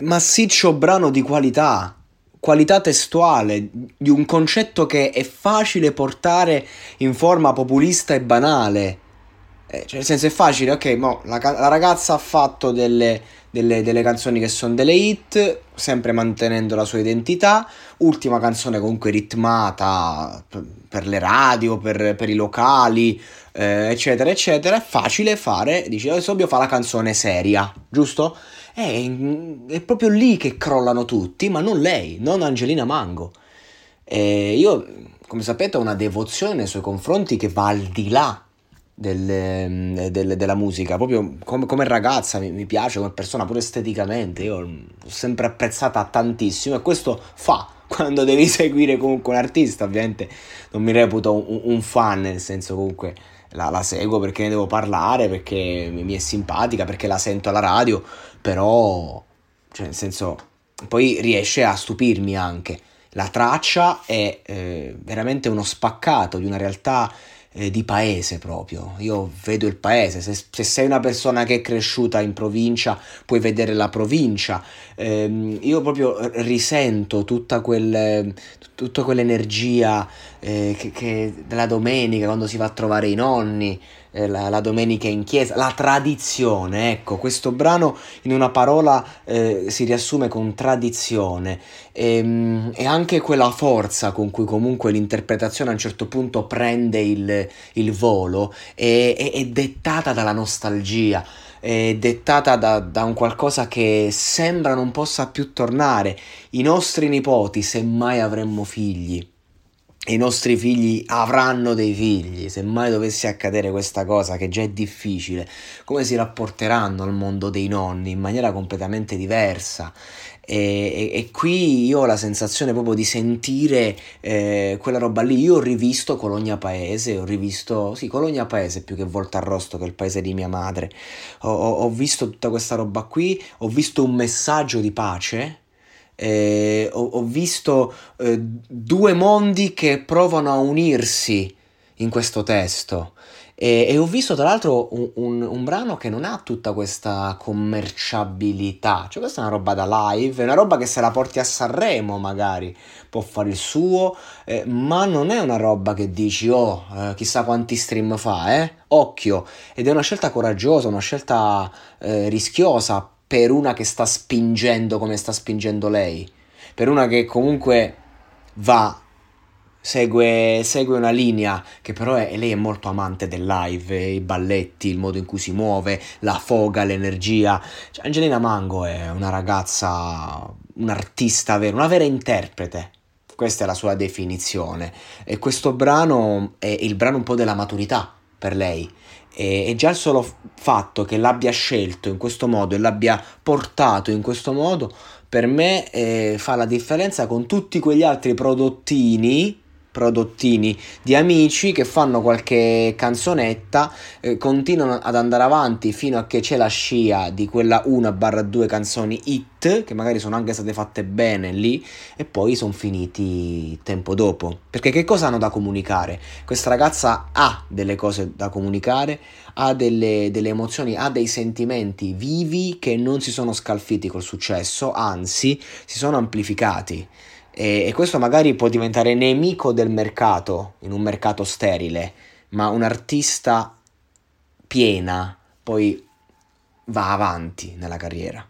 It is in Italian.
Massiccio brano di qualità, qualità testuale, di un concetto che è facile portare in forma populista e banale. Eh, cioè, nel senso è facile, ok, mo, la, la ragazza ha fatto delle, delle, delle canzoni che sono delle hit, sempre mantenendo la sua identità. Ultima canzone comunque ritmata per, per le radio, per, per i locali, eh, eccetera, eccetera. È facile fare, dice, adesso dobbiamo fare la canzone seria, giusto? È, è, proprio lì che crollano tutti, ma non lei, non Angelina Mango. E io, come sapete, ho una devozione nei suoi confronti che va al di là del, del, della musica, proprio come, come ragazza mi, mi, piace, come persona, pure esteticamente, io l'ho sempre apprezzata tantissimo e questo fa quando devi seguire comunque un artista, ovviamente non mi reputo un, un fan, nel senso comunque la, la, seguo perché ne devo parlare, perché mi, mi è simpatica, perché la sento alla radio, però, cioè nel senso, poi riesce a stupirmi anche. La traccia è eh, veramente uno spaccato di una realtà eh, di paese proprio. Io vedo il paese, se, se, sei una persona che è cresciuta in provincia puoi vedere la provincia. Eh, io proprio risento tutta, quel, tutta quell'energia eh, che, che della domenica quando si va a trovare i nonni. Eh, la, la, domenica in chiesa, la tradizione, ecco, questo brano in una parola eh, si riassume con tradizione. E, ehm, e, anche quella forza con cui comunque l'interpretazione a un certo punto prende il, il volo è, è, è, dettata dalla nostalgia, è dettata da, da un qualcosa che sembra non possa più tornare, i nostri nipoti, se mai avremmo figli i nostri figli avranno dei figli, se mai dovesse accadere questa cosa, che già è difficile, come si rapporteranno al mondo dei nonni in maniera completamente diversa. E, e, e qui io ho la sensazione proprio di sentire eh, quella roba lì. Io ho rivisto Cologna Paese, ho rivisto, sì, Cologna Paese più che Volta Arrosto, che è il paese di mia madre. Ho, ho, ho visto tutta questa roba qui, ho visto un messaggio di pace eh, ho, ho, visto eh, due mondi che provano a unirsi in questo testo. E, e ho visto tra l'altro un, un, un, brano che non ha tutta questa commerciabilità, cioè questa è una roba da live, è una roba che se la porti a Sanremo magari può fare il suo, eh, ma non è una roba che dici oh eh, chissà quanti stream fa, eh? Occhio, ed è una scelta coraggiosa, una scelta eh, rischiosa per una che sta spingendo come sta spingendo lei, per una che comunque va, segue, segue una linea che però è, lei è molto amante del live, i balletti, il modo in cui si muove, la foga, l'energia. Cioè, Angelina Mango è una ragazza, un'artista vera, una vera interprete. Questa è la sua definizione. E questo brano è il brano un po' della maturità per lei e, e, già il solo fatto che l'abbia scelto in questo modo e l'abbia portato in questo modo per me eh, fa la differenza con tutti quegli altri prodottini prodottini di amici che fanno qualche canzonetta, eh, continuano ad andare avanti fino a che c'è la scia di quella 1-2 canzoni hit, che magari sono anche state fatte bene lì, e poi sono finiti tempo dopo. Perché che cosa hanno da comunicare? Questa ragazza ha delle cose da comunicare, ha delle, delle emozioni, ha dei sentimenti vivi che non si sono scalfiti col successo, anzi si sono amplificati e, e questo magari può diventare nemico del mercato, in un mercato sterile, ma un'artista piena poi va avanti nella carriera.